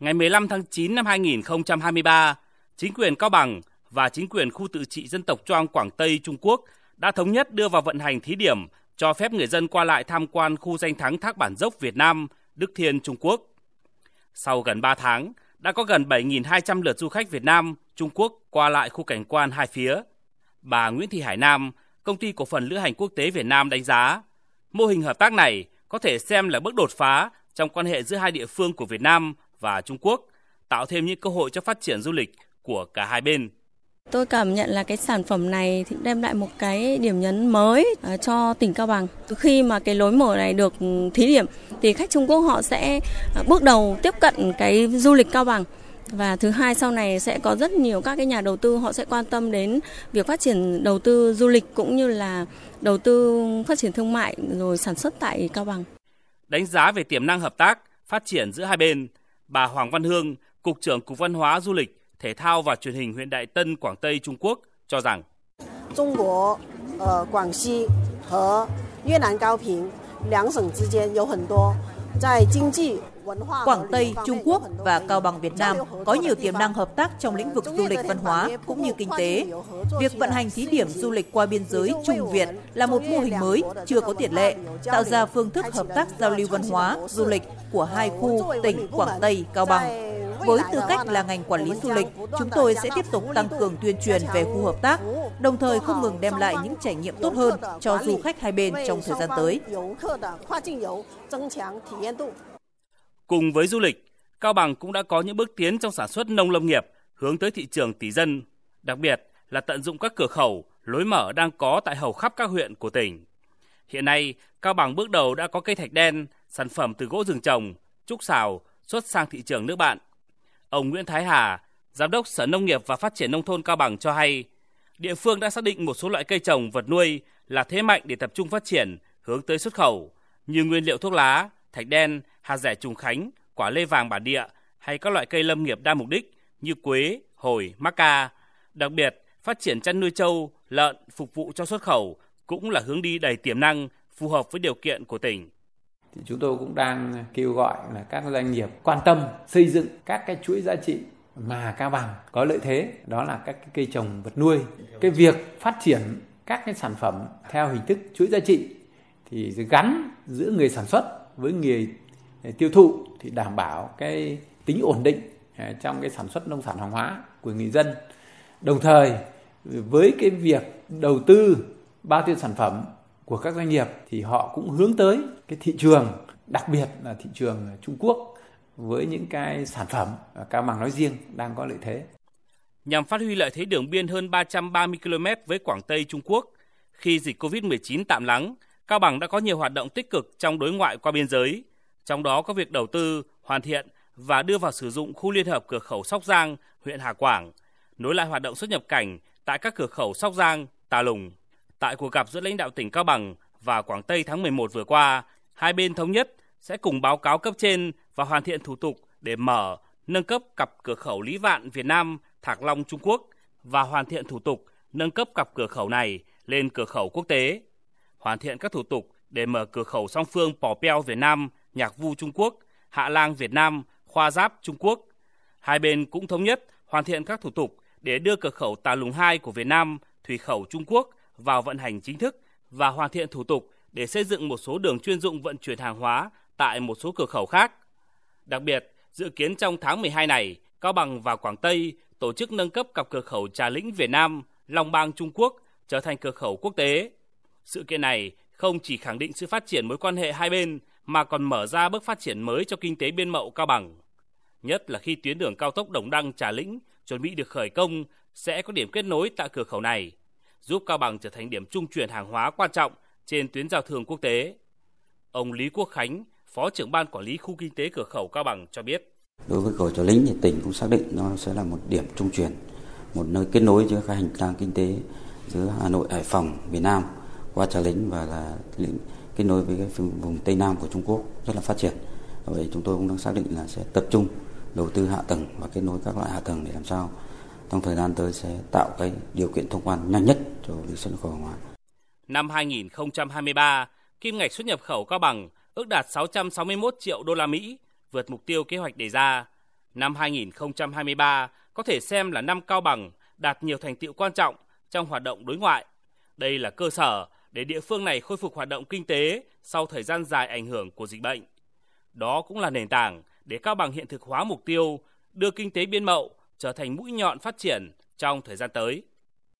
Ngày 15 tháng 9 năm 2023, chính quyền Cao Bằng và chính quyền khu tự trị dân tộc Choang Quảng Tây Trung Quốc đã thống nhất đưa vào vận hành thí điểm cho phép người dân qua lại tham quan khu danh thắng Thác Bản Dốc Việt Nam, Đức Thiên Trung Quốc. Sau gần 3 tháng, đã có gần 7.200 lượt du khách Việt Nam, Trung Quốc qua lại khu cảnh quan hai phía. Bà Nguyễn Thị Hải Nam, công ty cổ phần lữ hành quốc tế Việt Nam đánh giá, mô hình hợp tác này có thể xem là bước đột phá trong quan hệ giữa hai địa phương của Việt Nam và Trung Quốc, tạo thêm những cơ hội cho phát triển du lịch của cả hai bên. Tôi cảm nhận là cái sản phẩm này thì đem lại một cái điểm nhấn mới à, cho tỉnh Cao Bằng. Khi mà cái lối mở này được thí điểm thì khách Trung Quốc họ sẽ à, bước đầu tiếp cận cái du lịch Cao Bằng. Và thứ hai sau này sẽ có rất nhiều các cái nhà đầu tư họ sẽ quan tâm đến việc phát triển đầu tư du lịch cũng như là đầu tư phát triển thương mại rồi sản xuất tại Cao Bằng. Đánh giá về tiềm năng hợp tác, phát triển giữa hai bên, bà Hoàng Văn Hương, Cục trưởng Cục Văn hóa Du lịch, Thể thao và Truyền hình huyện Đại Tân, Quảng Tây, Trung Quốc cho rằng Trung Quốc, ờ, Quảng Xi và Việt Nam Cao Bình, 两省之间有很多在经济 Quảng Tây, Trung Quốc và Cao Bằng Việt Nam có nhiều tiềm năng hợp tác trong lĩnh vực du lịch văn hóa cũng như kinh tế. Việc vận hành thí điểm du lịch qua biên giới Trung Việt là một mô hình mới chưa có tiền lệ, tạo ra phương thức hợp tác giao lưu văn hóa, du lịch của hai khu tỉnh Quảng Tây, Cao Bằng. Với tư cách là ngành quản lý du lịch, chúng tôi sẽ tiếp tục tăng cường tuyên truyền về khu hợp tác, đồng thời không ngừng đem lại những trải nghiệm tốt hơn cho du khách hai bên trong thời gian tới. Cùng với du lịch, Cao Bằng cũng đã có những bước tiến trong sản xuất nông lâm nghiệp hướng tới thị trường tỷ dân, đặc biệt là tận dụng các cửa khẩu, lối mở đang có tại hầu khắp các huyện của tỉnh. Hiện nay, Cao Bằng bước đầu đã có cây thạch đen, sản phẩm từ gỗ rừng trồng, trúc xào xuất sang thị trường nước bạn. Ông Nguyễn Thái Hà, Giám đốc Sở Nông nghiệp và Phát triển Nông thôn Cao Bằng cho hay, địa phương đã xác định một số loại cây trồng vật nuôi là thế mạnh để tập trung phát triển hướng tới xuất khẩu như nguyên liệu thuốc lá, thạch đen, hạt rẻ trùng khánh, quả lê vàng bản địa hay các loại cây lâm nghiệp đa mục đích như quế, hồi, maca. Đặc biệt, phát triển chăn nuôi trâu, lợn phục vụ cho xuất khẩu cũng là hướng đi đầy tiềm năng phù hợp với điều kiện của tỉnh thì chúng tôi cũng đang kêu gọi là các doanh nghiệp quan tâm xây dựng các cái chuỗi giá trị mà Cao Bằng có lợi thế đó là các cái cây trồng vật nuôi. Cái việc phát triển các cái sản phẩm theo hình thức chuỗi giá trị thì gắn giữa người sản xuất với người tiêu thụ thì đảm bảo cái tính ổn định à, trong cái sản xuất nông sản hàng hóa của người dân. Đồng thời với cái việc đầu tư bao tiêu sản phẩm của các doanh nghiệp thì họ cũng hướng tới cái thị trường đặc biệt là thị trường Trung Quốc với những cái sản phẩm Cao Bằng nói riêng đang có lợi thế. Nhằm phát huy lợi thế đường biên hơn 330 km với Quảng Tây Trung Quốc, khi dịch COVID-19 tạm lắng, Cao Bằng đã có nhiều hoạt động tích cực trong đối ngoại qua biên giới, trong đó có việc đầu tư, hoàn thiện và đưa vào sử dụng khu liên hợp cửa khẩu Sóc Giang, huyện Hà Quảng, nối lại hoạt động xuất nhập cảnh tại các cửa khẩu Sóc Giang, Tà Lùng. Tại cuộc gặp giữa lãnh đạo tỉnh Cao Bằng và Quảng Tây tháng 11 vừa qua, hai bên thống nhất sẽ cùng báo cáo cấp trên và hoàn thiện thủ tục để mở, nâng cấp cặp cửa khẩu Lý Vạn Việt Nam, Thạc Long Trung Quốc và hoàn thiện thủ tục nâng cấp cặp cửa khẩu này lên cửa khẩu quốc tế. Hoàn thiện các thủ tục để mở cửa khẩu song phương Pò Peo Việt Nam, Nhạc Vu Trung Quốc, Hạ Lang Việt Nam, Khoa Giáp Trung Quốc. Hai bên cũng thống nhất hoàn thiện các thủ tục để đưa cửa khẩu Tà Lùng 2 của Việt Nam, Thủy khẩu Trung Quốc vào vận hành chính thức và hoàn thiện thủ tục để xây dựng một số đường chuyên dụng vận chuyển hàng hóa tại một số cửa khẩu khác. Đặc biệt, dự kiến trong tháng 12 này, Cao Bằng và Quảng Tây tổ chức nâng cấp cặp cửa khẩu Trà Lĩnh Việt Nam, Long Bang Trung Quốc trở thành cửa khẩu quốc tế. Sự kiện này không chỉ khẳng định sự phát triển mối quan hệ hai bên mà còn mở ra bước phát triển mới cho kinh tế biên mậu Cao Bằng. Nhất là khi tuyến đường cao tốc Đồng Đăng Trà Lĩnh chuẩn bị được khởi công sẽ có điểm kết nối tại cửa khẩu này giúp Cao Bằng trở thành điểm trung chuyển hàng hóa quan trọng trên tuyến giao thương quốc tế. Ông Lý Quốc Khánh, Phó trưởng ban quản lý khu kinh tế cửa khẩu Cao Bằng cho biết. Đối với cầu Trà lĩnh thì tỉnh cũng xác định nó sẽ là một điểm trung chuyển, một nơi kết nối giữa các hành lang kinh tế giữa Hà Nội, Hải Phòng, Việt Nam qua Trà lĩnh và là kết nối với cái vùng Tây Nam của Trung Quốc rất là phát triển. Vậy chúng tôi cũng đang xác định là sẽ tập trung đầu tư hạ tầng và kết nối các loại hạ tầng để làm sao trong thời gian tới sẽ tạo cái điều kiện thông quan nhanh nhất cho việc xuất khẩu hàng hóa. Năm 2023, kim ngạch xuất nhập khẩu Cao Bằng ước đạt 661 triệu đô la Mỹ, vượt mục tiêu kế hoạch đề ra. Năm 2023 có thể xem là năm Cao Bằng đạt nhiều thành tiệu quan trọng trong hoạt động đối ngoại. Đây là cơ sở để địa phương này khôi phục hoạt động kinh tế sau thời gian dài ảnh hưởng của dịch bệnh. Đó cũng là nền tảng để Cao Bằng hiện thực hóa mục tiêu đưa kinh tế biên mậu trở thành mũi nhọn phát triển trong thời gian tới.